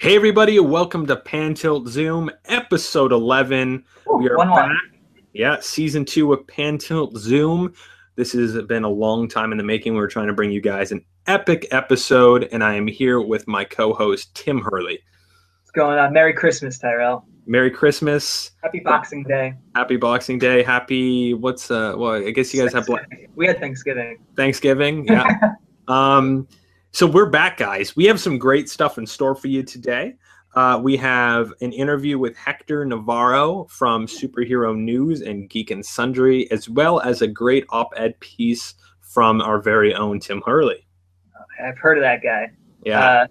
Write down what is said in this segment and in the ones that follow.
Hey everybody, welcome to Pan Tilt Zoom, episode 11. Ooh, we are one back. more. Yeah, season 2 of Pan Tilt Zoom. This has been a long time in the making. We are trying to bring you guys an epic episode and I am here with my co-host Tim Hurley. What's going on? Merry Christmas, Tyrell. Merry Christmas. Happy Boxing Day. Happy Boxing Day. Happy what's uh well, I guess you guys have We had Thanksgiving. Thanksgiving. Yeah. um, so we're back, guys. We have some great stuff in store for you today. Uh, we have an interview with Hector Navarro from Superhero News and Geek and Sundry, as well as a great op-ed piece from our very own Tim Hurley. I've heard of that guy. Yeah, Uh,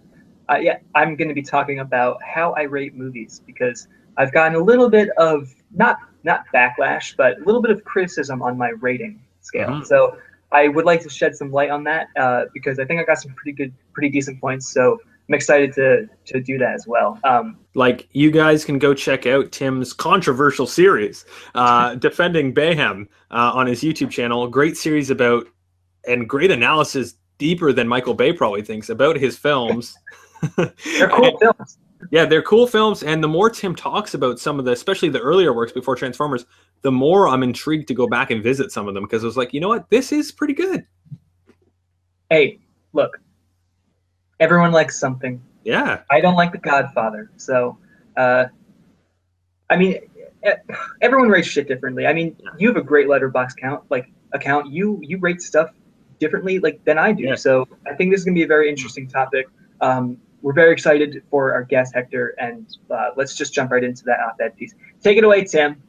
uh, yeah, I'm going to be talking about how I rate movies because I've gotten a little bit of not not backlash, but a little bit of criticism on my rating scale. Mhm. So I would like to shed some light on that uh, because I think I got some pretty good, pretty decent points. So I'm excited to to do that as well. Um, like you guys can go check out Tim's controversial series, uh, Defending Bayhem, uh, on his YouTube channel. Great series about and great analysis, deeper than Michael Bay probably thinks about his films. they're cool films. Yeah, they're cool films, and the more Tim talks about some of the, especially the earlier works before Transformers, the more I'm intrigued to go back and visit some of them because I was like, you know what, this is pretty good. Hey, look, everyone likes something. Yeah, I don't like The Godfather. So, uh, I mean, everyone rates shit differently. I mean, you have a great Letterboxd count, like account. You you rate stuff differently, like than I do. Yeah. So, I think this is gonna be a very interesting topic. Um, we're very excited for our guest Hector, and uh, let's just jump right into that op-ed piece. Take it away, Tim.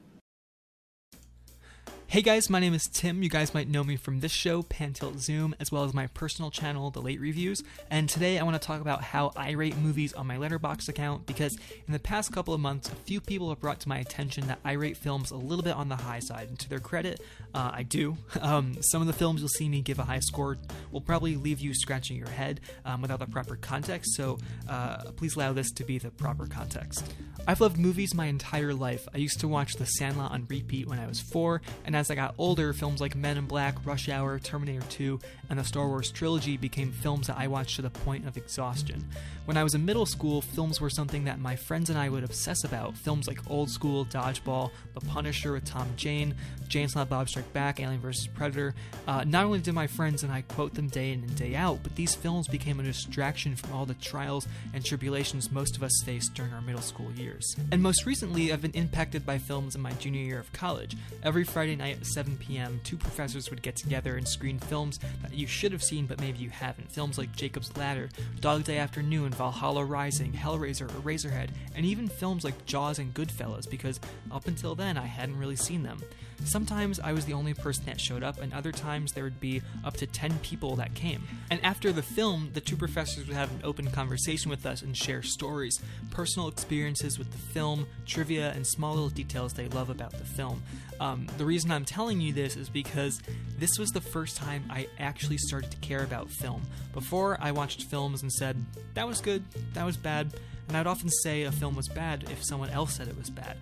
Hey guys, my name is Tim. You guys might know me from this show, Pan Tilt Zoom, as well as my personal channel, The Late Reviews. And today I want to talk about how I rate movies on my Letterboxd account because in the past couple of months, a few people have brought to my attention that I rate films a little bit on the high side. And to their credit, uh, I do. Um, some of the films you'll see me give a high score will probably leave you scratching your head um, without the proper context. So uh, please allow this to be the proper context. I've loved movies my entire life. I used to watch The Sandlot on repeat when I was four, and as I got older, films like Men in Black, Rush Hour, Terminator 2, and the Star Wars trilogy became films that I watched to the point of exhaustion. When I was in middle school, films were something that my friends and I would obsess about. Films like Old School, Dodgeball, The Punisher with Tom Jane, Jay and Silent Bob Strike Back, Alien vs. Predator. Uh, not only did my friends and I quote them day in and day out, but these films became a distraction from all the trials and tribulations most of us faced during our middle school years. And most recently, I've been impacted by films in my junior year of college. Every Friday night at 7 p.m., two professors would get together and screen films that you should have seen but maybe you haven't. Films like Jacob's Ladder, Dog Day Afternoon, Valhalla Rising, Hellraiser, Eraserhead, and even films like Jaws and Goodfellas because up until then I hadn't really seen them. Sometimes I was the only person that showed up, and other times there would be up to 10 people that came. And after the film, the two professors would have an open conversation with us and share stories, personal experiences with the film, trivia, and small little details they love about the film. Um, the reason I'm telling you this is because this was the first time I actually started to care about film. Before, I watched films and said, that was good, that was bad, and I'd often say a film was bad if someone else said it was bad.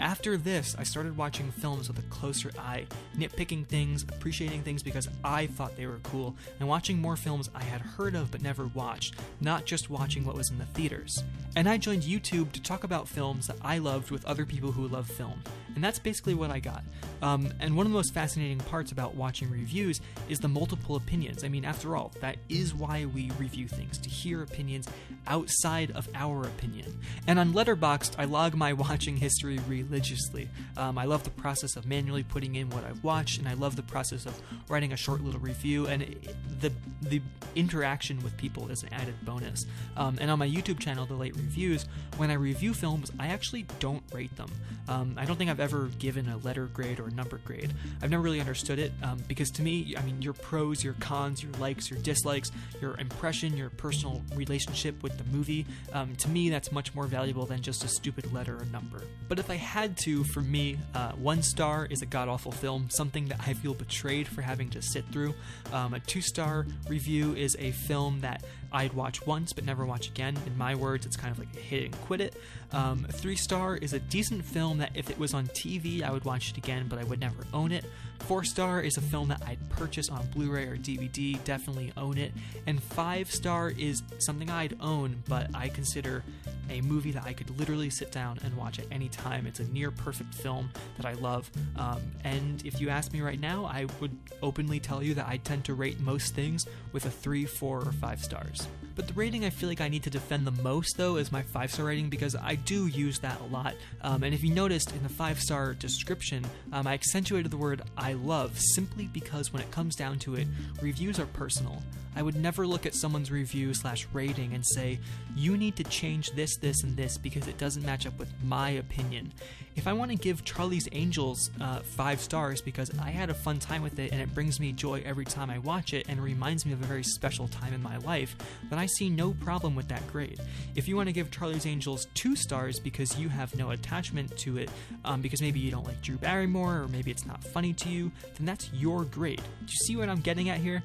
After this, I started watching films with a closer eye, nitpicking things, appreciating things because I thought they were cool, and watching more films I had heard of but never watched, not just watching what was in the theaters. And I joined YouTube to talk about films that I loved with other people who love film. And that's basically what I got. Um, and one of the most fascinating parts about watching reviews is the multiple opinions. I mean, after all, that is why we review things, to hear opinions outside of our opinion. And on Letterboxd, I log my watching history religiously. Um, I love the process of manually putting in what I've watched, and I love the process of writing a short little review. And it, the the interaction with people is an added bonus. Um, and on my YouTube channel, The Late Reviews, when I review films, I actually don't rate them. Um, I don't think I've ever given a letter grade or a number grade. I've never really understood it um, because to me, I mean, your pros, your cons, your likes, your dislikes, your impression, your personal relationship with the movie, um, to me, that's much more valuable than just a stupid letter or number. But if I had to, for me, uh, one star is a god awful film, something that I feel betrayed for having to sit through. Um, a two star review is a film that I'd watch once but never watch again. In my words, it's kind of like hit and quit it. Um, three star is a decent film that if it was on TV, I would watch it again, but I would never own it. Four star is a film that I'd purchase on Blu ray or DVD, definitely own it. And five star is something I'd own, but I consider a movie that I could literally sit down and watch at any time. It's a near perfect film that I love. Um, and if you ask me right now, I would openly tell you that I tend to rate most things with a three, four, or five stars. But the rating I feel like I need to defend the most, though, is my five star rating because I do use that a lot. Um, and if you noticed in the five star description, um, I accentuated the word I love simply because when it comes down to it, reviews are personal. I would never look at someone's review slash rating and say, you need to change this, this, and this because it doesn't match up with my opinion. If I want to give Charlie's Angels uh, five stars because I had a fun time with it and it brings me joy every time I watch it and reminds me of a very special time in my life, then I see no problem with that grade. If you want to give Charlie's Angels two stars because you have no attachment to it, um, because maybe you don't like Drew Barrymore or maybe it's not funny to you, then that's your grade. Do you see what I'm getting at here?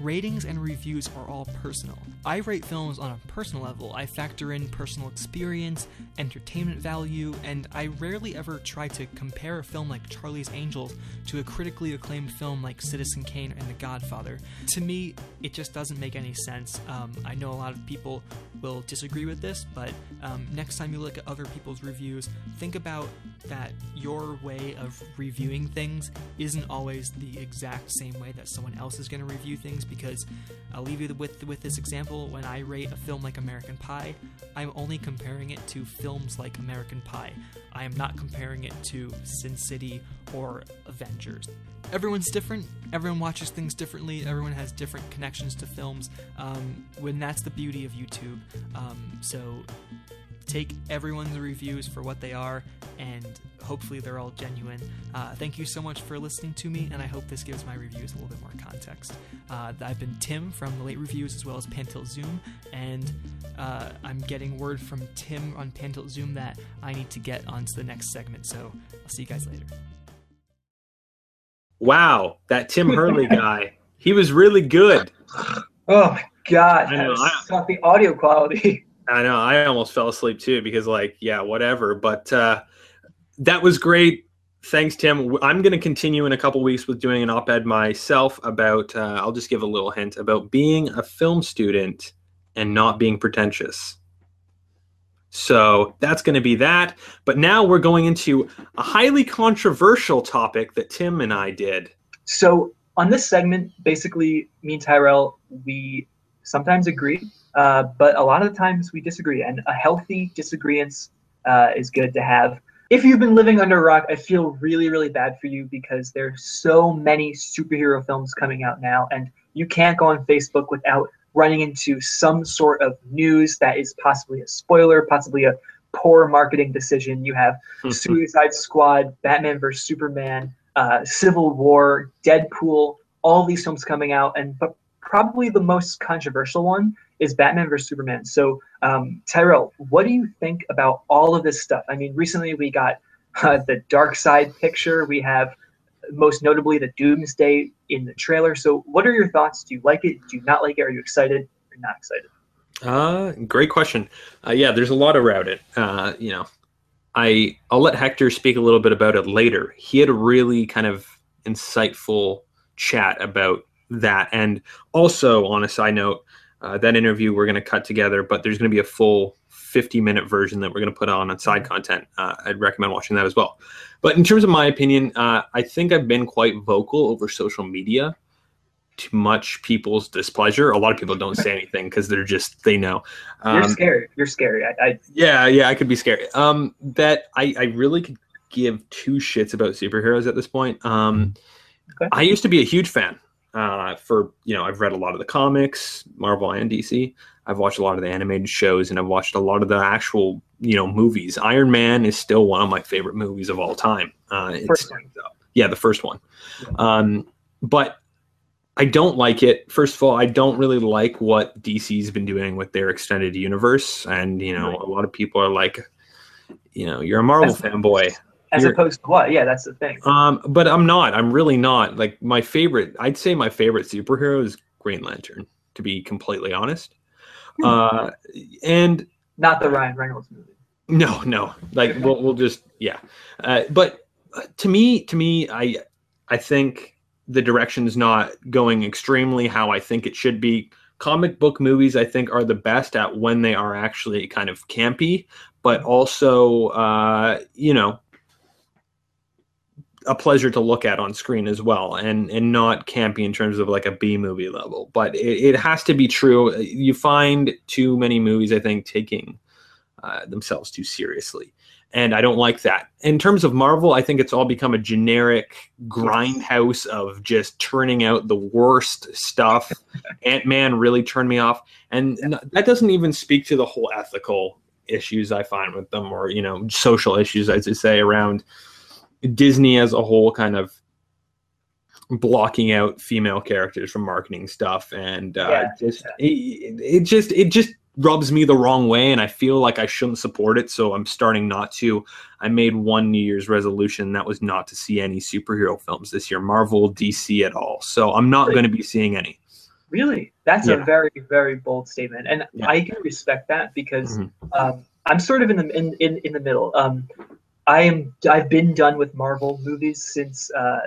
Ratings and reviews are all personal. I rate films on a personal level. I factor in personal experience, entertainment value, and I rarely ever try to compare a film like Charlie's Angels to a critically acclaimed film like Citizen Kane and The Godfather. To me, it just doesn't make any sense. Um, I know a lot of people will disagree with this, but um, next time you look at other people's reviews, think about that your way of reviewing things isn't always the exact same way that someone else is going to review things because I'll leave you with with this example. When I rate a film like American Pie I'm only comparing it to films like American Pie. I am not comparing it to Sin City or Avengers. Everyone's different. Everyone watches things differently. Everyone has different connections to films. Um, when that's the beauty of YouTube um, so take everyone's reviews for what they are, and hopefully they're all genuine. Uh, thank you so much for listening to me, and I hope this gives my reviews a little bit more context. Uh, I've been Tim from the Late Reviews as well as Pan Tilt Zoom, and uh, I'm getting word from Tim on Pan Tilt Zoom that I need to get onto the next segment. So I'll see you guys later. Wow, that Tim Hurley guy. He was really good. Oh my god, I know, I, the audio quality. I know. I almost fell asleep too because, like, yeah, whatever. But uh, that was great. Thanks, Tim. I'm going to continue in a couple weeks with doing an op ed myself about, uh, I'll just give a little hint about being a film student and not being pretentious. So that's going to be that. But now we're going into a highly controversial topic that Tim and I did. So on this segment, basically, me and Tyrell, we sometimes agree uh, but a lot of the times we disagree, and a healthy disagreement uh, is good to have. If you've been living under a rock, I feel really, really bad for you because there's so many superhero films coming out now, and you can't go on Facebook without running into some sort of news that is possibly a spoiler, possibly a poor marketing decision. You have Suicide Squad, Batman vs Superman, uh, Civil War, Deadpool, all these films coming out, and but probably the most controversial one is Batman vs Superman. So, um, Tyrell, what do you think about all of this stuff? I mean, recently we got uh, the Side picture. We have most notably the Doomsday in the trailer. So, what are your thoughts? Do you like it? Do you not like it? Are you excited or not excited? Uh, great question. Uh, yeah, there's a lot around it. Uh, you know, I I'll let Hector speak a little bit about it later. He had a really kind of insightful chat about that, and also on a side note, uh, that interview we're going to cut together, but there's going to be a full 50 minute version that we're going to put on on side mm-hmm. content. Uh, I'd recommend watching that as well. But in terms of my opinion, uh, I think I've been quite vocal over social media to much people's displeasure. A lot of people don't say anything because they're just they know. Um, You're scary. You're scary. I, I, yeah, yeah, I could be scary. Um, that I, I really could give two shits about superheroes at this point. Um, okay. I used to be a huge fan uh, for you know I've read a lot of the comics, Marvel and DC. I've watched a lot of the animated shows, and I've watched a lot of the actual you know movies. Iron Man is still one of my favorite movies of all time. Uh, first. Yeah, the first one. Um, but I don't like it. First of all, I don't really like what DC's been doing with their extended universe, and you know, right. a lot of people are like, you know, you're a Marvel That's, fanboy as You're, opposed to what? Yeah, that's the thing. Um, but I'm not. I'm really not. Like my favorite, I'd say my favorite superhero is Green Lantern. To be completely honest, hmm. uh, and not the Ryan Reynolds movie. No, no. Like we'll we'll just yeah. Uh, but to me, to me, I I think the direction is not going extremely how I think it should be. Comic book movies, I think, are the best at when they are actually kind of campy, but also, uh, you know, a pleasure to look at on screen as well, and and not campy in terms of like a B movie level. But it, it has to be true. You find too many movies, I think, taking uh, themselves too seriously and I don't like that. In terms of Marvel, I think it's all become a generic grindhouse of just turning out the worst stuff. Ant Man really turned me off, and that doesn't even speak to the whole ethical issues I find with them, or you know, social issues, as I say, around Disney as a whole, kind of blocking out female characters from marketing stuff, and uh, yeah. just it, it just it just rubs me the wrong way and I feel like I shouldn't support it, so I'm starting not to. I made one New Year's resolution that was not to see any superhero films this year, Marvel, DC at all. So I'm not going to be seeing any. Really? That's yeah. a very very bold statement. And. I can respect that because mm-hmm. um, I'm sort of in the in, in, in the middle. Um, I am I've been done with Marvel movies since uh,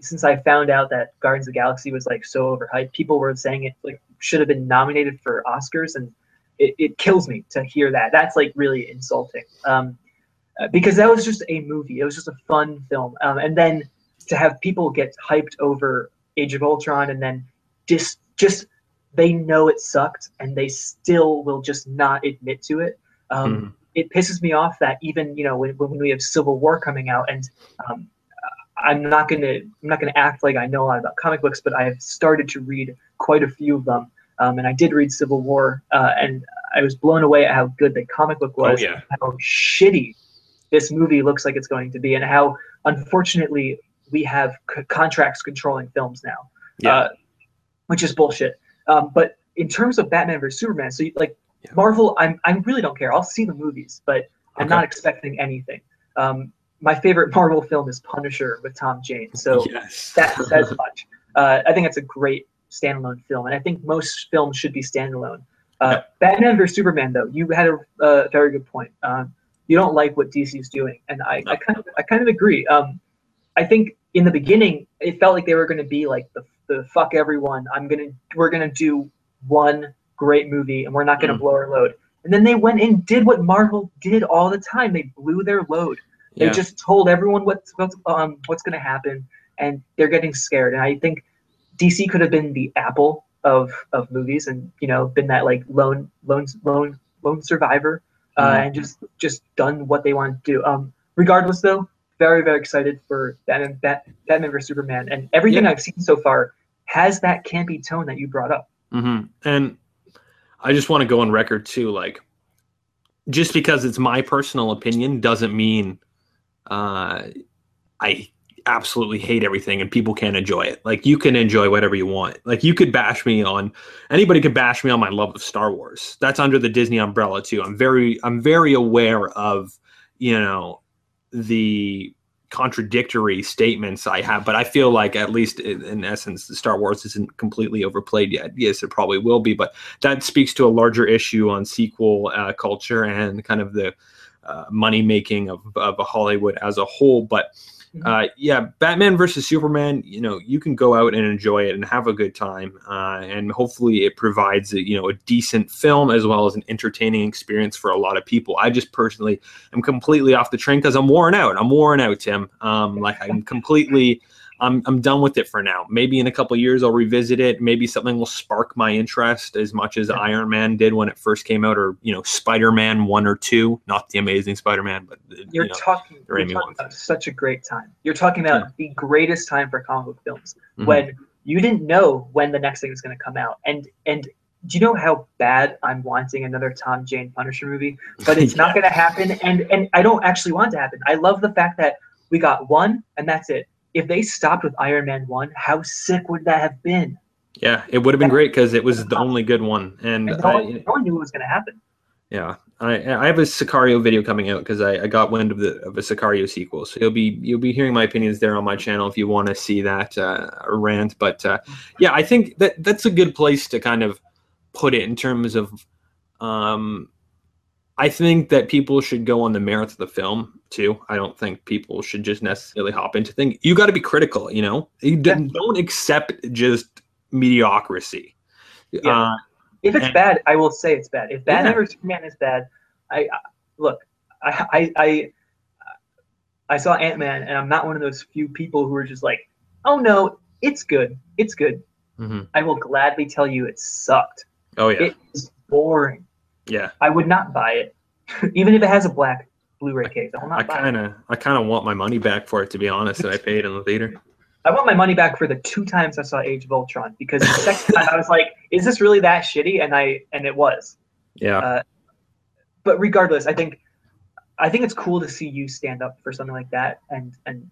since I found out that Guardians of the Galaxy was like so overhyped. People were saying it like should have been nominated for Oscars and it, it kills me to hear that. That's like really insulting. Um, uh, because that was just a movie. It was just a fun film. Um, and then to have people get hyped over Age of Ultron and then just just they know it sucked and they still will just not admit to it. Um, mm. It pisses me off that even you know when, when we have Civil War coming out and um, I'm not gonna I'm not gonna act like I know a lot about comic books, but I have started to read quite a few of them. Um, and I did read Civil War, uh, and I was blown away at how good the comic book was, oh, yeah. how shitty this movie looks like it's going to be, and how unfortunately we have c- contracts controlling films now, yeah. uh, which is bullshit. Um, but in terms of Batman vs Superman, so you, like yeah. Marvel, I'm I really don't care. I'll see the movies, but I'm okay. not expecting anything. Um, my favorite Marvel film is Punisher with Tom Jane, so yes. that says much. Uh, I think it's a great standalone film, and I think most films should be standalone. Uh. Batman vs Superman, though, you had a, very good point. Uh, you don't like what DC is doing, and I, no. I kind of I kind of agree. Um, I think in the beginning it felt like they were going to be like the the fuck everyone. I'm gonna we're gonna do one great movie, and we're not gonna mm. blow our load. And then they went and did what Marvel did all the time. They blew their load. They yeah. just told everyone what's what's um what's gonna happen, and they're getting scared. And I think DC could have been the Apple of of movies, and you know, been that like lone lone lone lone survivor, uh, mm-hmm. and just just done what they want to do. Um, regardless, though, very very excited for Batman Bat, Batman vs Superman, and everything yeah. I've seen so far has that campy tone that you brought up. Mm-hmm. And I just want to go on record too, like just because it's my personal opinion doesn't mean uh, I absolutely hate everything and people can't enjoy it. Like you can enjoy whatever you want. Like you could bash me on anybody could bash me on my love of Star Wars. That's under the Disney umbrella too. I'm very I'm very aware of, you know, the contradictory statements I have, but I feel like at least in, in essence, the Star Wars isn't completely overplayed yet. Yes, it probably will be, but that speaks to a larger issue on sequel uh, culture and kind of the uh, money making of, of Hollywood as a whole. But Mm-hmm. Uh, yeah, Batman versus Superman. You know, you can go out and enjoy it and have a good time, uh, and hopefully it provides a, you know a decent film as well as an entertaining experience for a lot of people. I just personally am completely off the train because I'm worn out. I'm worn out, Tim. Um, like I'm completely. I'm I'm done with it for now. Maybe in a couple years I'll revisit it. Maybe something will spark my interest as much as yeah. Iron Man did when it first came out, or you know Spider Man one or two, not the Amazing Spider Man, but you're you know, talking, you're talking about such a great time. You're talking about yeah. the greatest time for comic book films mm-hmm. when you didn't know when the next thing was going to come out, and and do you know how bad I'm wanting another Tom Jane Punisher movie? But it's yeah. not going to happen, and and I don't actually want it to happen. I love the fact that we got one, and that's it if they stopped with Iron Man 1, how sick would that have been? Yeah, it would have been great because it was the only good one. And, and no, one, I, no one knew what was going to happen. Yeah, I I have a Sicario video coming out because I, I got wind of the of a Sicario sequel, so you'll be you'll be hearing my opinions there on my channel if you want to see that uh, rant. But uh, yeah, I think that that's a good place to kind of put it in terms of um, I think that people should go on the merits of the film too. I don't think people should just necessarily hop into things. You got to be critical, you know. You don't, don't accept just mediocrity. Yeah. Uh, If it's And- bad, I will say it's bad. If Batman Yeah. vs Superman is bad, I, I look, I, I, I, I saw Ant Man, and I'm not one of those few people who are just like, oh no, it's good, it's good. mhm. I will gladly tell you it sucked. Oh yeah, It is boring. Yeah. I would not buy it, even if it has a black Blu-ray case. I will not I kind of, I kind of want my money back for it to be honest. That I paid in the theater. I want my money back for the two times I saw Age of Ultron because the second time I was like, is this really that shitty? And I and it was. Yeah, Uh, but regardless, I think I think it's cool to see you stand up for something like that, and and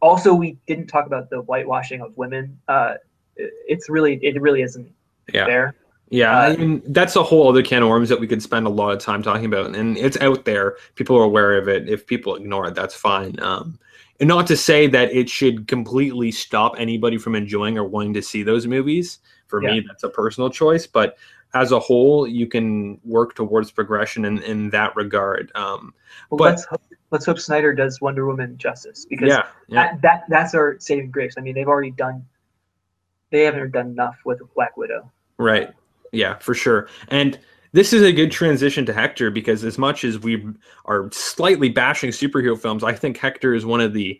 also we didn't talk about the whitewashing of women. Uh, it's really it really isn't yeah. there. Yeah, Uh, I mean that's a whole other can of worms that we could spend a lot of time talking about, and it's out there. People are aware of it. If people ignore it, that's fine. Um, and not to say that it should completely stop anybody from enjoying or wanting to see those movies. For me, that's a personal choice, but as a whole, you can work towards progression in, in that regard. Um, Well, But- let's hope, let's hope Snyder does Wonder Woman justice because yeah, yeah, that, that that's our saving grace. I mean, they've already done they haven't done enough with Black Widow. Right. Yeah, for sure. And this is a good transition to Hector because as much as we are slightly bashing superhero films, I think Hector is one of the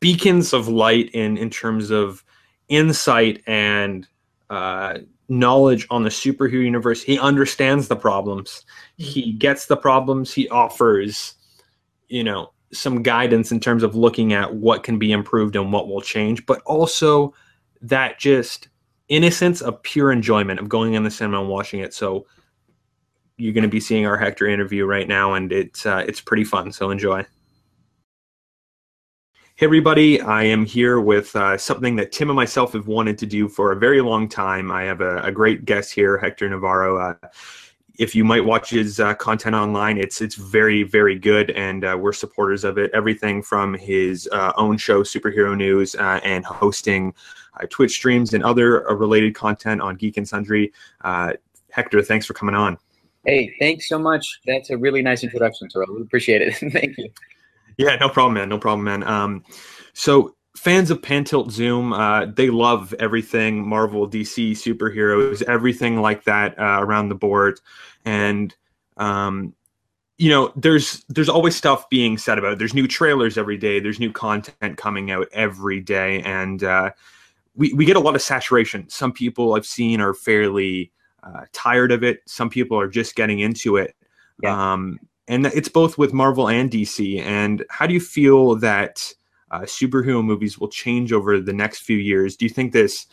beacons of light in in terms of insight and uh, knowledge on the superhero universe. He understands the problems. He gets the problems. He offers, you know, some guidance in terms of looking at what can be improved and what will change, but also that just innocence of pure enjoyment of going in the cinema and watching it. So you're going to be seeing our Hector interview right now, and it's uh, it's pretty fun. So enjoy. Hey everybody, I am here with uh, something that Tim and myself have wanted to do for a very long time. I have a, a great guest here, Hector Navarro. Uh, if you might watch his uh, content online, it's it's very very good, and uh, we're supporters of it. Everything from his uh, own show, Superhero News, uh, and hosting uh, Twitch streams and other uh, related content on Geek and Sundry. Uh, Hector, thanks for coming on. Hey, thanks so much. That's a really nice introduction, Tyrell. We appreciate it. Thank you. Yeah, no problem, man. No problem, man. Um, so fans of Pan Tilt Zoom, uh, they love everything Marvel, DC, superheroes, everything like that uh, around the board, and um, you know, there's there's always stuff being said about it. There's new trailers every day. There's new content coming out every day, and uh, we we get a lot of saturation. Some people I've seen are fairly uh, tired of it. Some people are just getting into it. Yeah. Um, and it's both with Marvel and DC. And how do you feel that uh, superhero movies will change over the next few years? Do you think this,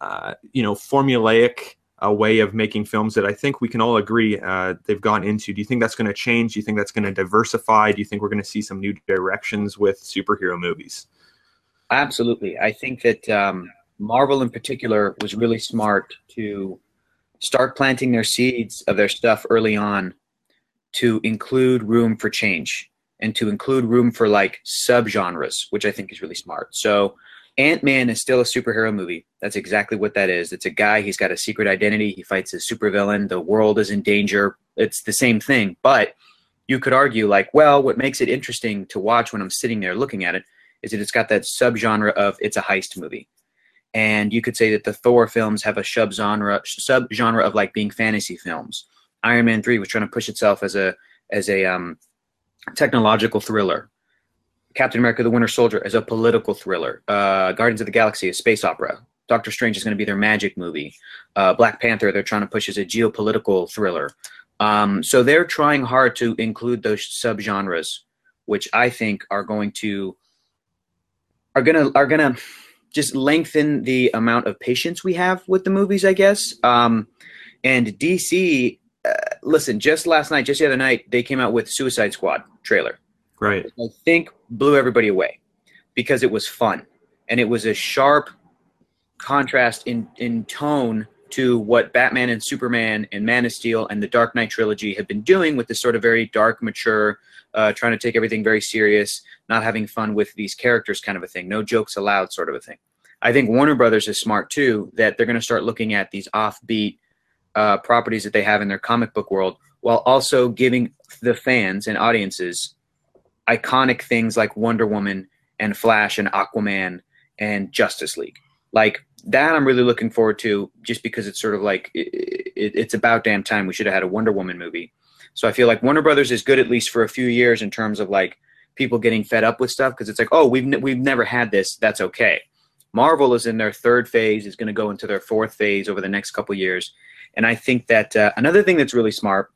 uh, you know, formulaic uh, way of making films that I think we can all agree uh, they've gone into? Do you think that's going to change? Do you think that's going to diversify? Do you think we're going to see some new directions with superhero movies? Absolutely. I think that um, Marvel in particular was really smart to start planting their seeds of their stuff early on to include room for change and to include room for like subgenres, which I think is really smart. So Ant Man is still a superhero movie. That's exactly what that is. It's a guy, he's got a secret identity, he fights a supervillain, the world is in danger. It's the same thing. But you could argue, like, well, what makes it interesting to watch when I'm sitting there looking at it is that it's got that subgenre of it's a heist movie. And you could say that the Thor films have a subgenre subgenre of like being fantasy films. Iron Man 3 was trying to push itself as a as a um, technological thriller. Captain America: The Winter Soldier as a political thriller. Uh, Guardians of the Galaxy, a space opera. Doctor Strange is going to be their magic movie. Uh, Black Panther, they're trying to push as a geopolitical thriller. Um, so they're trying hard to include those subgenres, which I think are going to are gonna are gonna just lengthen the amount of patience we have with the movies, I guess. Um, and DC, uh, listen, just last night, just the other night, they came out with Suicide Squad trailer. Right. I think blew everybody away because it was fun and it was a sharp contrast in in tone to what Batman and Superman and Man of Steel and the Dark Knight trilogy have been doing with this sort of very dark, mature, uh, trying to take everything very serious, not having fun with these characters kind of a thing, no jokes allowed sort of a thing. I think Warner Brothers is smart too that they're going to start looking at these offbeat uh, properties that they have in their comic book world while also giving the fans and audiences iconic things like Wonder Woman and Flash and Aquaman and Justice League. Like that, I'm really looking forward to, just because it's sort of like it, it, it's about damn time we should have had a Wonder Woman movie. So I feel like Warner Brothers is good at least for a few years in terms of like people getting fed up with stuff because it's like, oh, we've we've never had this. That's okay. Marvel is in their third phase, is going to go into their fourth phase over the next couple years, and I think that uh, another thing that's really smart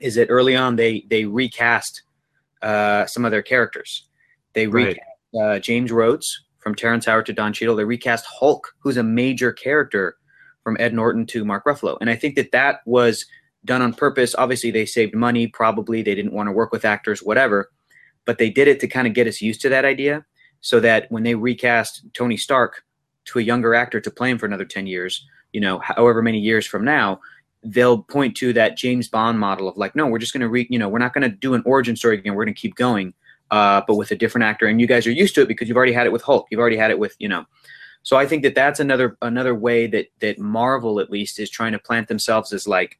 is that early on they they recast uh, some of their characters. They Right. recast uh, James Rhodes from Terrence Howard to Don Cheadle. They recast Hulk, who's a major character, from Ed Norton to Mark Ruffalo, and I think that that was done on purpose. Obviously, they saved money. Probably they didn't want to work with actors, whatever, but they did it to kind of get us used to that idea, so that when they recast Tony Stark to a younger actor to play him for another ten years, you know, however many years from now, they'll point to that James Bond model of like, no, we're just going to re, you know, we're not going to do an origin story again. We're going to keep going, uh, but with a different actor. And you guys are used to it because you've already had it with Hulk. You've already had it with, you know. So I think that that's another another way that that Marvel at least is trying to plant themselves as like,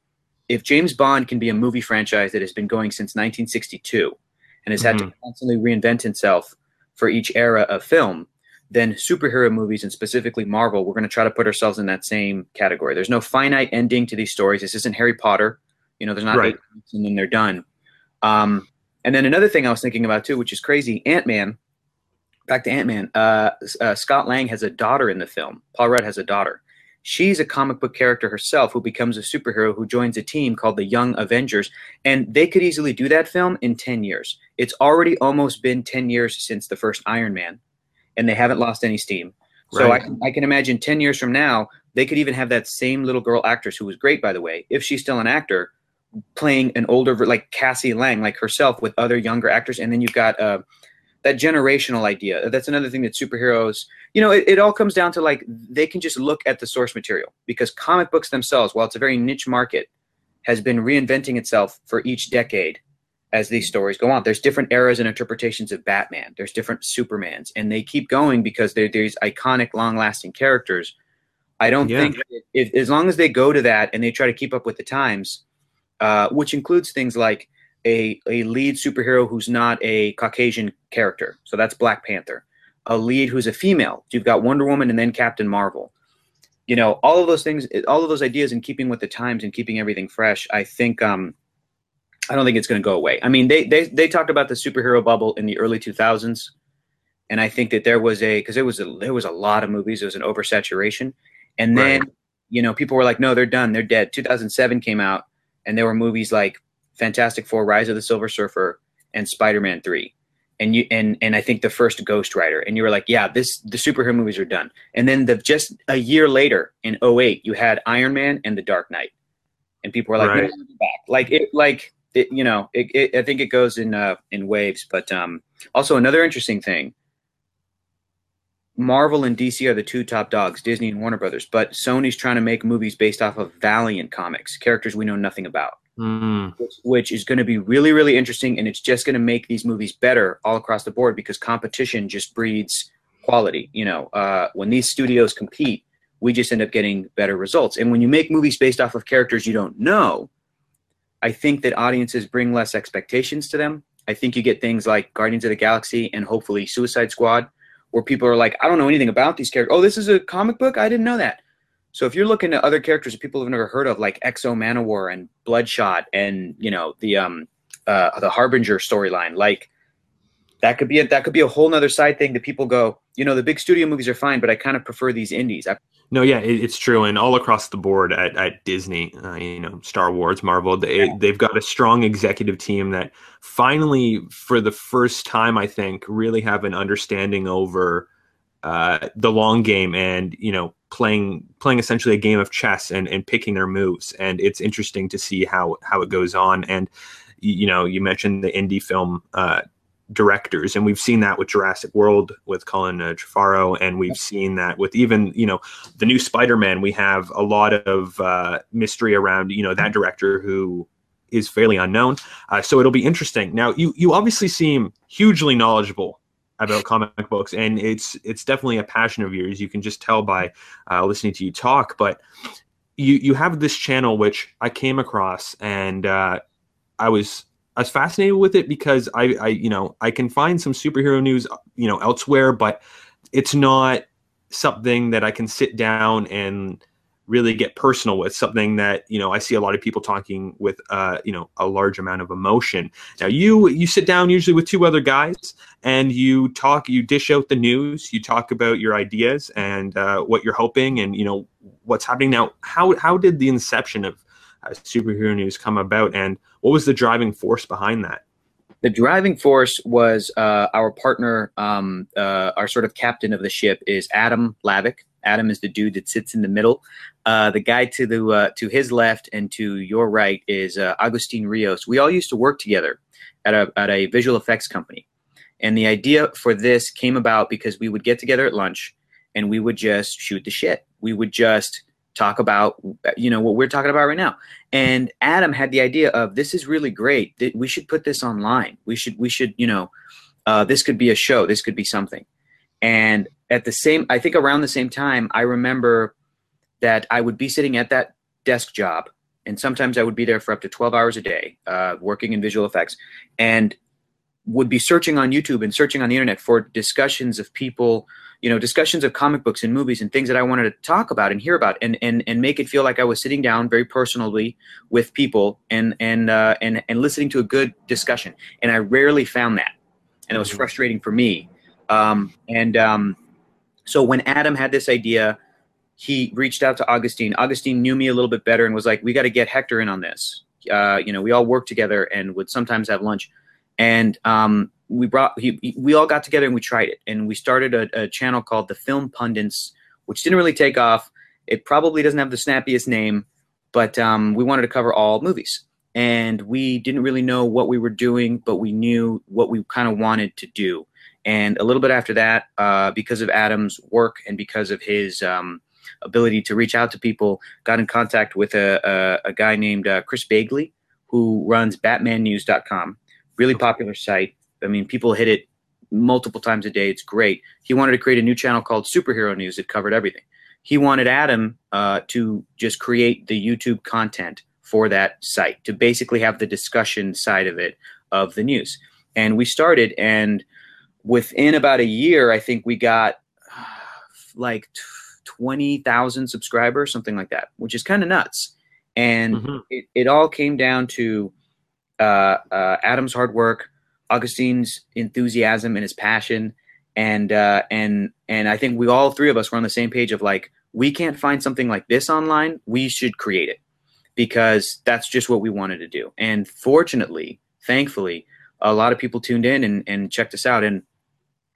if James Bond can be a movie franchise that has been going since 1962 and has had to constantly reinvent itself for each era of film, then superhero movies and specifically Marvel, we're going to try to put ourselves in that same category. There's no finite ending to these stories. This isn't Harry Potter. You know, there's not Right. and then they're done. Um, and then another thing I was thinking about too, which is crazy, Ant Man. Back to Ant Man. Uh, uh, Scott Lang has a daughter in the film. Paul Rudd has a daughter. She's a comic book character herself who becomes a superhero who joins a team called the Young Avengers. And they could easily do that film in 10 years. It's already almost been 10 years since the first Iron Man, and they haven't lost any steam. So Right. I, can, I can imagine 10 years from now, they could even have that same little girl actress who was great, by the way, if she's still an actor, playing an older, like Cassie Lang, like herself, with other younger actors. And then you've got uh, that generational idea. That's another thing that superheroes, you know, it, it all comes down to like they can just look at the source material because comic books themselves, while it's a very niche market, has been reinventing itself for each decade as these stories go on. There's different eras and interpretations of Batman. There's different Supermans, and they keep going because they're these iconic, long-lasting characters. I don't Yeah. think if, as long as they go to that and they try to keep up with the times, uh, which includes things like a, a lead superhero who's not a Caucasian character. So that's Black Panther. A lead who's a female. You've got Wonder Woman and then Captain Marvel. You know, all of those things, all of those ideas in keeping with the times and keeping everything fresh, I think um, I don't think it's going to go away. I mean, they, they they talked about the superhero bubble in the early 2000s, and I think that there was a because there was a there was a lot of movies. There was an oversaturation, and then Right. you know people were like, no, they're done, they're dead. 2007 came out, and there were movies like Fantastic Four, Rise of the Silver Surfer, and Spider Man Three, and you and and I think the first Ghost Rider, and you were like, yeah, this the superhero movies are done. And then the just a year later in 08, you had Iron Man and The Dark Knight, and people were like, Right. "We want to go back. like it, like it, you know, it, it, I think it goes in uh, in waves. But um, also another interesting thing. Marvel and DC are the two top dogs, Disney and Warner Brothers. But Sony's trying to make movies based off of Valiant comics, characters we know nothing about Mm. which, which is going to be really, really interesting. And it's just going to make these movies better all across the board because competition just breeds quality. You know, uh, when these studios compete, we just end up getting better results. And when you make movies based off of characters you don't know, I think that audiences bring less expectations to them. I think you get things like Guardians of the Galaxy and hopefully Suicide Squad, where people are like, I don't know anything about these characters. Oh, this is a comic book? I didn't know that. So if you're looking at other characters that people have never heard of, like X-O Manowar and Bloodshot, and you know the um uh, the Harbinger storyline, like that could be a, that could be a whole nother side thing that people go, you know, the big studio movies are fine, but I kind of prefer these indies. I, No, yeah, it, it's true, and all across the board at, at Disney, uh, you know, Star Wars, Marvel, they Yeah. they've got a strong executive team that finally, for the first time, I think, really have an understanding over uh, the long game and you know playing playing essentially a game of chess and, and picking their moves, and it's interesting to see how how it goes on. And you know, you mentioned the indie film. Uh, directors and we've seen that with Jurassic World with Colin uh, Trevorrow and we've seen that with even you know the new Spider-Man, we have a lot of uh, mystery around you know that director who is fairly unknown. Uh, so it'll be interesting. Now, you you obviously seem hugely knowledgeable about comic books, and it's it's definitely a passion of yours. You can just tell by uh, listening to you talk. But you you have this channel which I came across, and uh, I was I was fascinated with it because I, I you know I can find some superhero news you know elsewhere, but it's not something that I can sit down and really get personal with something that you know I see a lot of people talking with uh, you know a large amount of emotion. Now you you sit down usually with two other guys and you talk, you dish out the news, you talk about your ideas and uh, what you're hoping and you know what's happening now. How how did the inception of uh, superhero news come about and what was the driving force behind that? The driving force was uh, our partner, um, uh, our sort of captain of the ship is Adam Lavick. Adam is the dude that sits in the middle. Uh, the guy to the uh, to his left and to your right is uh, Agustin Rios. We all used to work together at a at a visual effects company, and the idea for this came about because we would get together at lunch and we would just shoot the shit. We would just talk about you know what we're talking about right now. And Adam had the idea of this is really great. We should put this online. We should we should you know uh, this could be a show. This could be something. And at the same, I think around the same time, I remember that I would be sitting at that desk job, and sometimes I would be there for up to 12 hours a day, uh, working in visual effects, and would be searching on YouTube and searching on the internet for discussions of people, you know, discussions of comic books and movies and things that I wanted to talk about and hear about, and and and make it feel like I was sitting down very personally with people and and uh, and and listening to a good discussion. And I rarely found that, and it was mm-hmm. frustrating for me. Um, and um, so when Adam had this idea, he reached out to Augustine. Augustine knew me a little bit better and was like, "We got to get Hector in on this." Uh, you know, we all worked together and would sometimes have lunch, and um, we brought he, we all got together and we tried it, and we started a, a channel called the Film Pundits, which didn't really take off. It probably doesn't have the snappiest name, but um, we wanted to cover all movies, and we didn't really know what we were doing, but we knew what we kind of wanted to do. And a little bit after that, uh, because of Adam's work and because of his um, ability to reach out to people, got in contact with a, a, a guy named uh, Chris Bagley, who runs BatmanNews.com. Really popular site. I mean, people hit it multiple times a day. It's great. He wanted to create a new channel called Superhero News that covered everything. He wanted Adam uh, to just create the YouTube content for that site to basically have the discussion side of it of the news. And we started, and within about a year, I think we got like 20,000 subscribers, something like that, which is kind of nuts. And mm-hmm. it, it all came down to uh, uh, Adam's hard work, Augustine's enthusiasm and his passion. And, uh, and, and I think we all three of us were on the same page of like, we can't find something like this online. We should create it because that's just what we wanted to do. And fortunately, thankfully, a lot of people tuned in and, and checked us out. And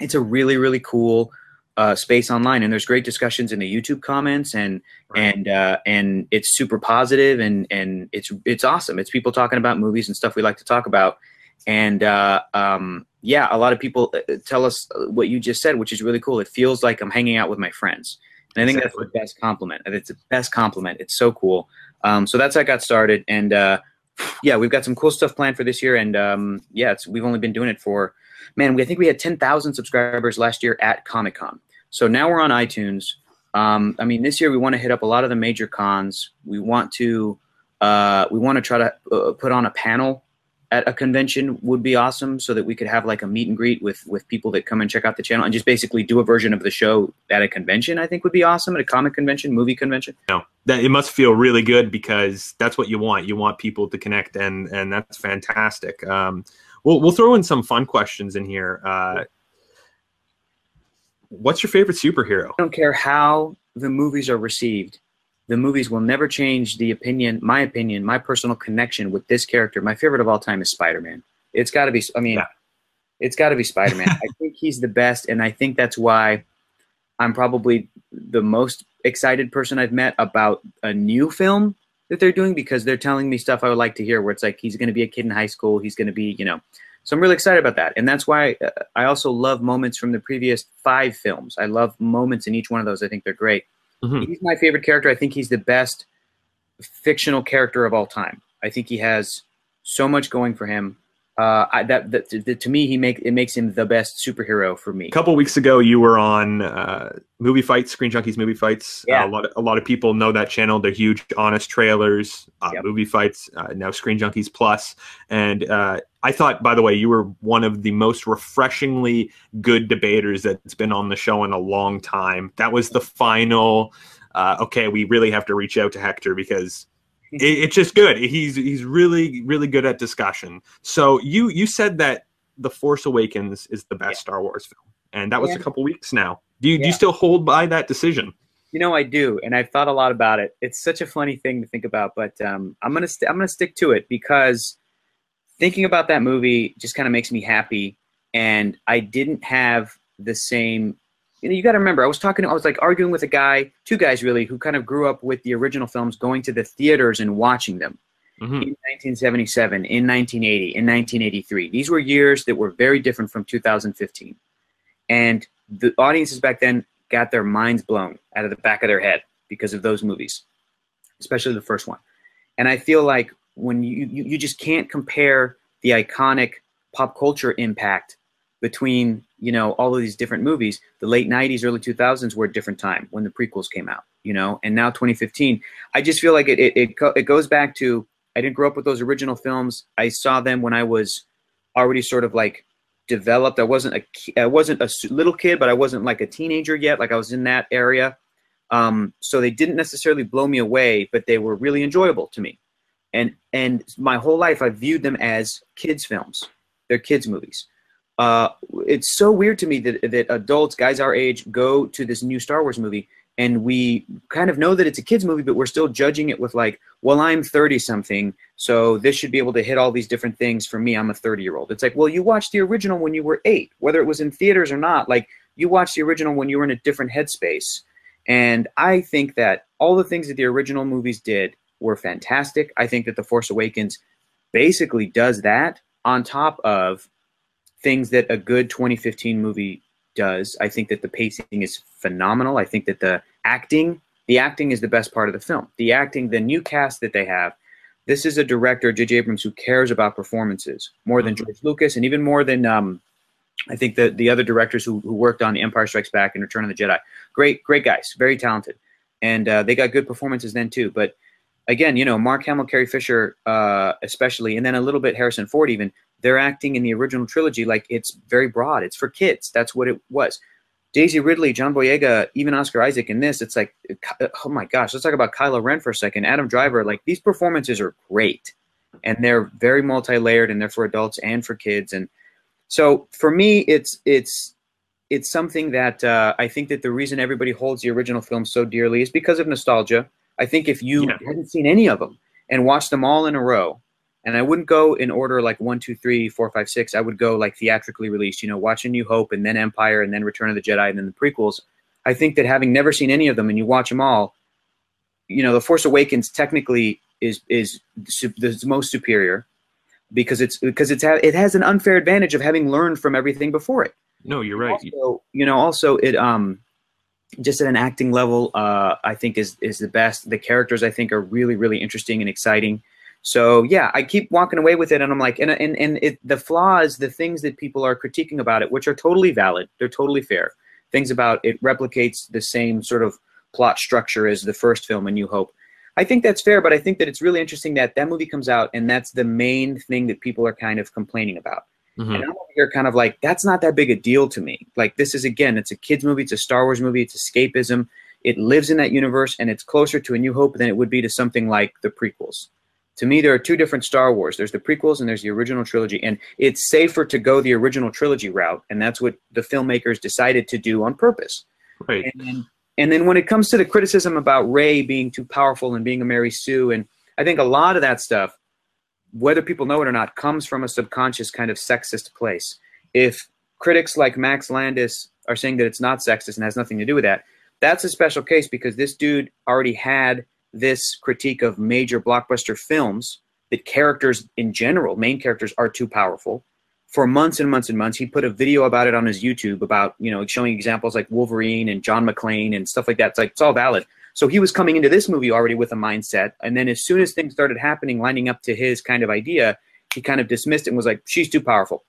it's a really really cool uh, space online, and there's great discussions in the YouTube comments, and right. and uh, and it's super positive, and and it's it's awesome. It's people talking about movies and stuff we like to talk about, and uh, um, yeah, a lot of people uh, tell us what you just said, which is really cool. It feels like I'm hanging out with my friends, and I think exactly. that's the best compliment. It's the best compliment. It's so cool. Um, so that's how I got started, and uh, yeah, we've got some cool stuff planned for this year, and um, yeah, it's we've only been doing it for man, we, I think we had 10,000 subscribers last year at Comic Con. So now we're on iTunes. Um, I mean, this year we want to hit up a lot of the major cons. We want to uh, we want to try to uh, put on a panel at a convention would be awesome, so that we could have like a meet and greet with with people that come and check out the channel, and just basically do a version of the show at a convention. I think would be awesome at a comic convention, movie convention. No, that it must feel really good because that's what you want. You want people to connect, and and that's fantastic. Um, we'll we'll throw in some fun questions in here. Uh, what's your favorite superhero? I don't care how the movies are received. The movies will never change the opinion, my opinion, my personal connection with this character. My favorite of all time is Spider Man. It's got to be. I mean, yeah. it's got to be Spider Man. I think he's the best, and I think that's why I'm probably the most excited person I've met about a new film that they're doing because they're telling me stuff I would like to hear. Where it's like he's going to be a kid in high school, he's going to be, you know. So I'm really excited about that, and that's why uh, I also love moments from the previous five films. I love moments in each one of those. I think they're great. Mm-hmm. He's my favorite character. I think he's the best fictional character of all time. I think he has so much going for him. Uh, I, that, that, to me he make it makes him the best superhero for me. A couple weeks ago, you were on uh, Movie Fights, Screen Junkies Movie Fights. Yeah. Uh, a lot of a lot of people know that channel. They're huge, honest trailers. Uh, Yep. Movie Fights uh, now Screen Junkies Plus, and uh, I thought, by the way, you were one of the most refreshingly good debaters that's been on the show in a long time. That was the final. Uh, okay, we really have to reach out to Hector because it's just good. He's he's really really good at discussion. So you you said that the Force Awakens is the best Yeah. Star Wars film, and that was Yeah. a couple weeks now. Do you do you still hold by that decision? You know, I do, and I've thought a lot about it. It's such a funny thing to think about, but um, I'm gonna st- I'm gonna stick to it because thinking about that movie just kind of makes me happy. And I didn't have the same. You know, you got to remember, I was talking, I was like arguing with a guy, two guys really, who kind of grew up with the original films, going to the theaters and watching them Mhm. in 1977, in 1980, in 1983. These were years that were very different from 2015. And the audiences back then got their minds blown out of the back of their head because of those movies, especially the first one. And I feel like when you, you, you just can't compare the iconic pop culture impact between, you know, all of these different movies. The late 90s, early 2000s were a different time when the prequels came out, you know, and now 2015. I just feel like it, it, it, it goes back to I didn't grow up with those original films. I saw them when I was already sort of like developed. I wasn't a I wasn't a little kid, but I wasn't like a teenager yet. Like I was in that area. Um, so they didn't necessarily blow me away, but they were really enjoyable to me. And and my whole life I viewed them as kids films. They're kids movies. Uh, it's so weird to me that that adults, guys our age, go to this new Star Wars movie and we kind of know that it's a kids movie, but we're still judging it with like, well, I'm 30 something, so this should be able to hit all these different things for me. I'm a 30 year old. It's like, well, you watched the original when you were eight, whether it was in theaters or not. Like, you watched the original when you were in a different headspace. And I think that all the things that the original movies did were fantastic. I think that The Force Awakens basically does that on top of things that a good 2015 movie does. I think that the pacing is phenomenal. I think that the acting, the acting is the best part of the film. The acting, the new cast that they have. This is a director, J.J. Abrams, who cares about performances more than George Lucas and even more than um, I think the the other directors who, who worked on The Empire Strikes Back and Return of the Jedi. Great, great guys, very talented, and uh, they got good performances then too. But again, you know, Mark Hamill, Carrie Fisher, uh, especially, and then a little bit Harrison Ford, even they're acting in the original trilogy like it's very broad. It's for kids. That's what it was. Daisy Ridley, John Boyega, even Oscar Isaac in this, it's like, oh my gosh, let's talk about Kylo Ren for a second. Adam Driver, like these performances are great, and they're very multi-layered, and they're for adults and for kids. And so for me, it's it's it's something that uh, I think that the reason everybody holds the original film so dearly is because of nostalgia. I think if you Yeah. hadn't seen any of them and watched them all in a row, and I wouldn't go in order like one, two, three, four, five, six. I would go like theatrically released. You know, watch A New Hope and then Empire and then Return of the Jedi and then the prequels. I think that having never seen any of them and you watch them all, you know, The Force Awakens technically is is the most superior because it's because it's ha- it has an unfair advantage of having learned from everything before it. No, you're right. Also, you know, also it um just at an acting level, uh, I think is is the best. The characters I think are really really interesting and exciting. So yeah, I keep walking away with it, and I'm like, and and and it, the flaws, the things that people are critiquing about it, which are totally valid, they're totally fair. Things about it replicates the same sort of plot structure as the first film, A New Hope. I think that's fair, but I think that it's really interesting that that movie comes out, and that's the main thing that people are kind of complaining about. Mhm. And I'm over here kind of like, that's not that big a deal to me. Like, this is, again, it's a kid's movie, it's a Star Wars movie, it's escapism. It lives in that universe, and it's closer to A New Hope than it would be to something like the prequels. To me, there are two different Star Wars. There's the prequels and there's the original trilogy. And it's safer to go the original trilogy route. And that's what the filmmakers decided to do on purpose. Right. And then, and then when it comes to the criticism about Rey being too powerful and being a Mary Sue, and I think a lot of that stuff, whether people know it or not, comes from a subconscious kind of sexist place. If critics like Max Landis are saying that it's not sexist and has nothing to do with that, that's a special case because this dude already had this critique of major blockbuster films that characters in general, main characters, are too powerful. For months and months and months, he put a video about it on his YouTube about you know showing examples like Wolverine and John McClane and stuff like that. It's like it's all valid. So he was coming into this movie already with a mindset, and then as soon as things started happening, lining up to his kind of idea, he kind of dismissed it and was like, she's too powerful.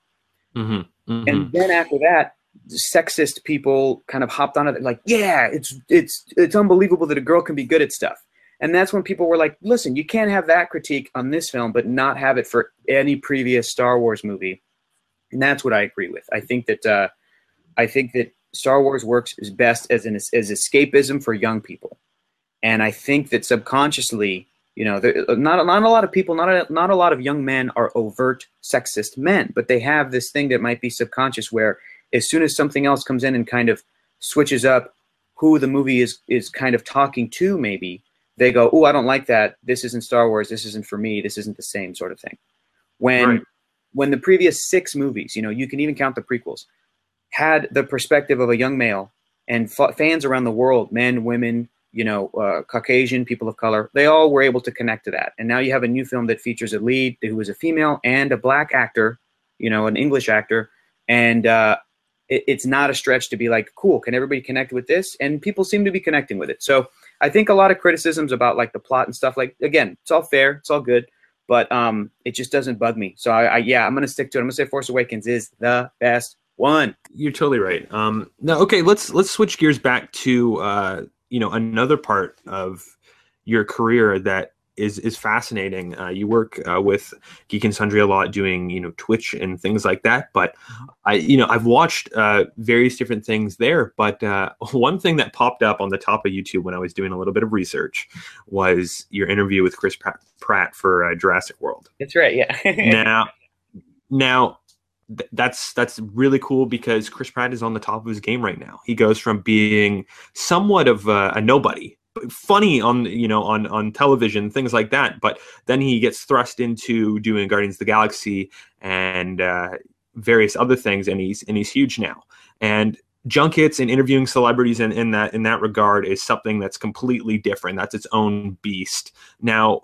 Mm-hmm. Mm-hmm. And then after that, sexist people kind of hopped on it, like, yeah, it's it's it's unbelievable that a girl can be good at stuff. And that's when people were like, listen, you can't have that critique on this film, but not have it for any previous Star Wars movie. And that's what I agree with. I think that uh, I think that Star Wars works is best as an as escapism for young people, and I think that subconsciously, you know, there, not not a lot of people, not a, not a lot of young men are overt sexist men, but they have this thing that might be subconscious where as soon as something else comes in and kind of switches up who the movie is is kind of talking to, maybe they go, "Oh, I don't like that. This isn't Star Wars. This isn't for me. This isn't the same sort of thing." When Right. when the previous six movies, you know, you can even count the prequels, had the perspective of a young male and f- fans around the world, men, women, you know, uh, Caucasian, people of color, they all were able to connect to that. And now you have a new film that features a lead who is a female and a black actor, you know, an English actor, and uh, it, it's not a stretch to be like, cool, can everybody connect with this? And people seem to be connecting with it. So I think a lot of criticisms about like the plot and stuff, like again, it's all fair, it's all good, but um, it just doesn't bug me. So I, I yeah, I'm gonna stick to it. I'm gonna say Force Awakens is the best one. You're totally right. Um, no, okay, let's let's switch gears back to uh, you know another part of your career that is is fascinating. Uh, you work uh, with Geek and Sundry a lot, doing you know Twitch and things like that. But I, you know, I've watched uh, various different things there. But uh, one thing that popped up on the top of YouTube when I was doing a little bit of research was your interview with Chris Pratt, Pratt for uh, Jurassic World That's right. Yeah. now now th- that's that's really cool because Chris Pratt is on the top of his game right now. He goes from being somewhat of a, a nobody, funny on you know on on television, things like that, but then he gets thrust into doing Guardians of the Galaxy and uh, various other things, and he's and he's huge now. And junkets and interviewing celebrities in, in that in that regard is something that's completely different. That's its own beast. Now,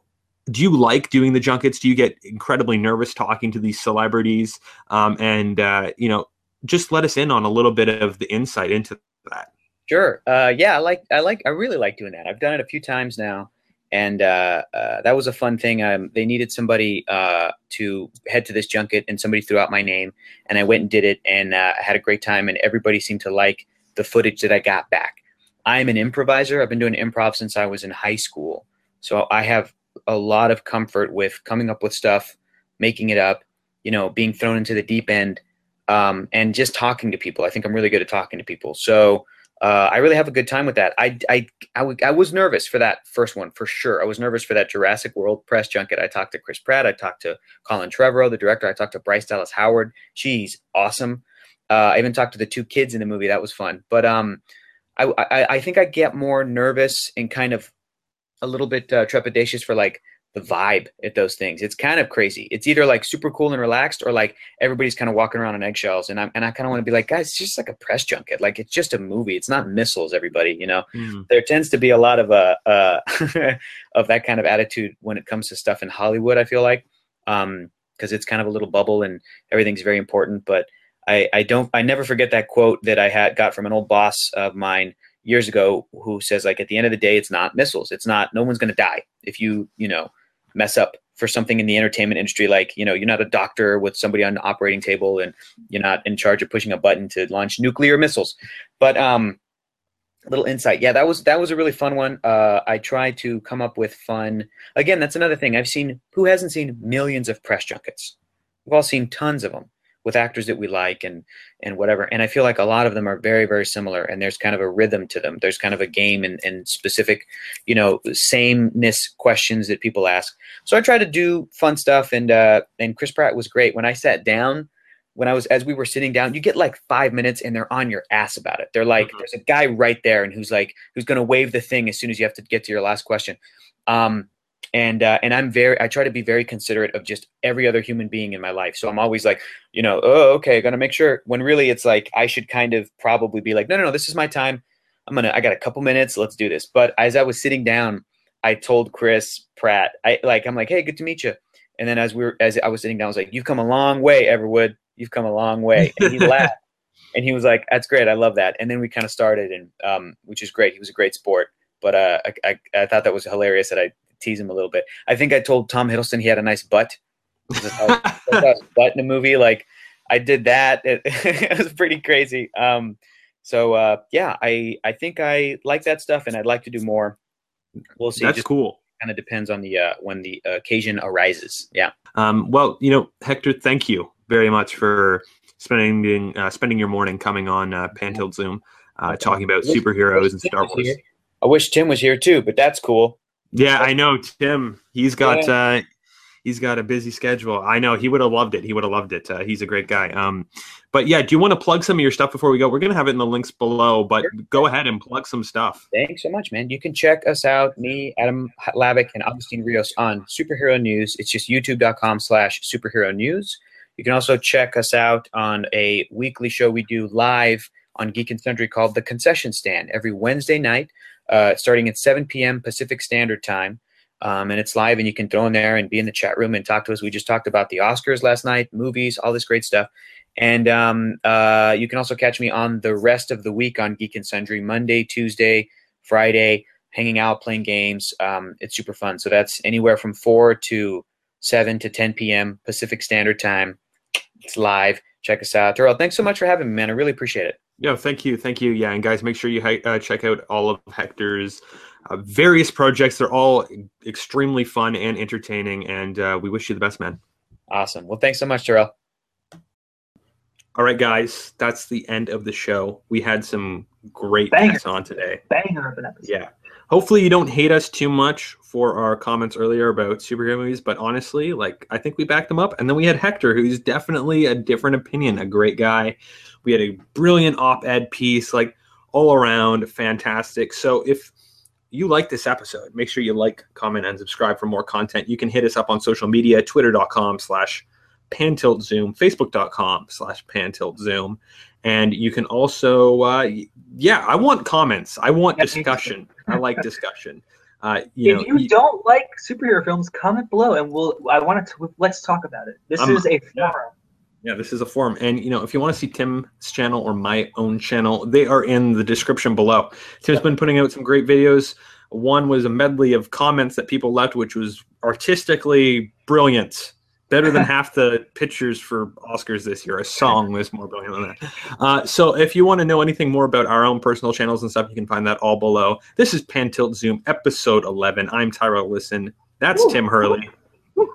do you like doing the junkets? Do you get incredibly nervous talking to these celebrities? Um, and uh, you know, just let us in on a little bit of the insight into that. Sure. Uh, yeah, I like. I like. I really like doing that. I've done it a few times now, and uh, uh, that was a fun thing. Um, they needed somebody uh, to head to this junket, and somebody threw out my name, and I went and did it, and uh, I had a great time, and everybody seemed to like the footage that I got back. I'm an improviser. I've been doing improv since I was in high school, so I have a lot of comfort with coming up with stuff, making it up, you know, being thrown into the deep end, um, and just talking to people. I think I'm really good at talking to people. So uh, I really have a good time with that. I, I, I, w- I was nervous for that first one for sure. I was nervous for that Jurassic World press junket. I talked to Chris Pratt. I talked to Colin Trevorrow, the director. I talked to Bryce Dallas Howard. She's awesome. Uh, I even talked to the two kids in the movie. That was fun. But um, I, I, I think I get more nervous and kind of a little bit uh, trepidatious for like the vibe at those things. It's kind of crazy. It's either like super cool and relaxed, or like everybody's kind of walking around on eggshells. And I'm and I kind of want to be like, guys, it's just like a press junket. Like it's just a movie. It's not missiles. Everybody, you know. There tends to be a lot of uh, uh of that kind of attitude when it comes to stuff in Hollywood. I feel like um because it's kind of a little bubble and everything's very important. But I I don't I never forget that quote that I had got from an old boss of mine years ago who says like at the end of the day it's not missiles. It's not no one's going to die if you you know mess up for something in the entertainment industry. Like you know you're not a doctor with somebody on the operating table and you're not in charge of pushing a button to launch nuclear missiles. But um little insight. Yeah that was that was a really fun one. Uh i try to come up with fun. Again that's another thing. I've seen who hasn't seen millions of press junkets? We've all seen tons of them with actors that we like and and whatever. And i feel like a lot of them are very very similar and there's kind of a rhythm to them. There's kind of a game and, and specific you know sameness questions that people ask. So i try to do fun stuff and uh and chris pratt was great. When i sat down when i was as we were sitting down you get like five minutes and they're on your ass about it. They're like Mhm. there's a guy right there and who's like who's going to wave the thing as soon as you have to get to your last question. Um and uh, and I'm very I try to be very considerate of just every other human being in my life. So I'm always like, you know, oh okay, gonna make sure. When really it's like I should kind of probably be like, no, no, no, this is my time. I'm gonna I got a couple minutes, let's do this. But as I was sitting down, I told Chris Pratt, I like I'm like, hey, good to meet you. And then as we were as I was sitting down, I was like, you've come a long way, Everwood. You've come a long way. And he laughed. And he was like, "That's great. I love that." And then we kind of started, and um, which is great. He was a great sport, but uh, I, I, I thought that was hilarious that I tease him a little bit. I think I told Tom Hiddleston he had a nice butt, But in a movie, like I did that. It, it was pretty crazy. Um, so uh, yeah, I I think I like that stuff, and I'd like to do more. We'll see. That's Just cool. kind of depends on the uh, when the occasion arises. Yeah. Um, well, you know, Hector, thank you very much for spending uh, spending your morning coming on uh, Zoom, uh, talking about superheroes and Star Wars. I wish Tim was here too, but that's cool. Yeah, I know Tim. He's got uh, he's got a busy schedule. I know he would have loved it. He would have loved it. Uh, he's a great guy. Um, but yeah, do you want to plug some of your stuff before we go? We're gonna have it in the links below, but Sure. go ahead and plug some stuff. Thanks so much, man. You can check us out, me, Adam Labick, and Augustine Rios on Superhero News. It's just youtube.com slash superhero news. You can also check us out on a weekly show we do live on Geek and Sundry called The Concession Stand every Wednesday night, uh, starting at 7 p.m. Pacific Standard Time. Um, and it's live, and you can throw in there and be in the chat room and talk to us. We just talked about the Oscars last night, movies, all this great stuff. And um, uh, you can also catch me on the rest of the week on Geek and Sundry, Monday, Tuesday, Friday, hanging out, playing games. Um, it's super fun. So that's anywhere from 4 to 7 to 10 p.m. Pacific Standard Time. It's live. Check us out. Tyrell, thanks so much for having me, man. I really appreciate it. Yeah, thank you, thank you. Yeah, and guys, make sure you hi- uh, check out all of Hector's uh, various projects. They're all extremely fun and entertaining, and uh, we wish you the best, man. Awesome. Well, thanks so much, Tyrell. All right, guys, that's the end of the show. We had some great Banger. guests on today. Banger of an episode. Yeah. Hopefully you don't hate us too much for our comments earlier about superhero movies, but honestly, like I think we backed them up. And then we had Hector, who's definitely a different opinion, a great guy. We had a brilliant op-ed piece, like all around fantastic. So if you like this episode, make sure you like, comment, and subscribe for more content. You can hit us up on social media, twitter.com slash pantiltzoom, facebook.com slash pantiltzoom. And you can also, uh, yeah, I want comments. I want Yeah, me too. discussion. I like discussion. Uh, you know, if you don't like superhero films, comment below, and we'll. I want to. Let's talk about it. This I'm- is a forum. Yeah, this is a forum. And, you know, if you want to see Tim's channel or my own channel, they are in the description below. Tim's been putting out some great videos. One was a medley of comments that people left, which was artistically brilliant. Better than half the pictures for Oscars this year. A song was more brilliant than that. Uh, so if you want to know anything more about our own personal channels and stuff, you can find that all below. This is Pan Tilt Zoom, episode 11. I'm Tyrell Listen. That's Woo. Tim Hurley. Woo.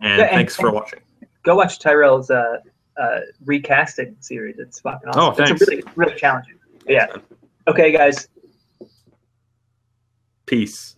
And Yeah, and- thanks for watching. Go watch Tyrell's uh, uh, recasting series. It's fucking awesome. Oh, thanks. It's a really, really challenging. Yeah. Okay, guys. Peace.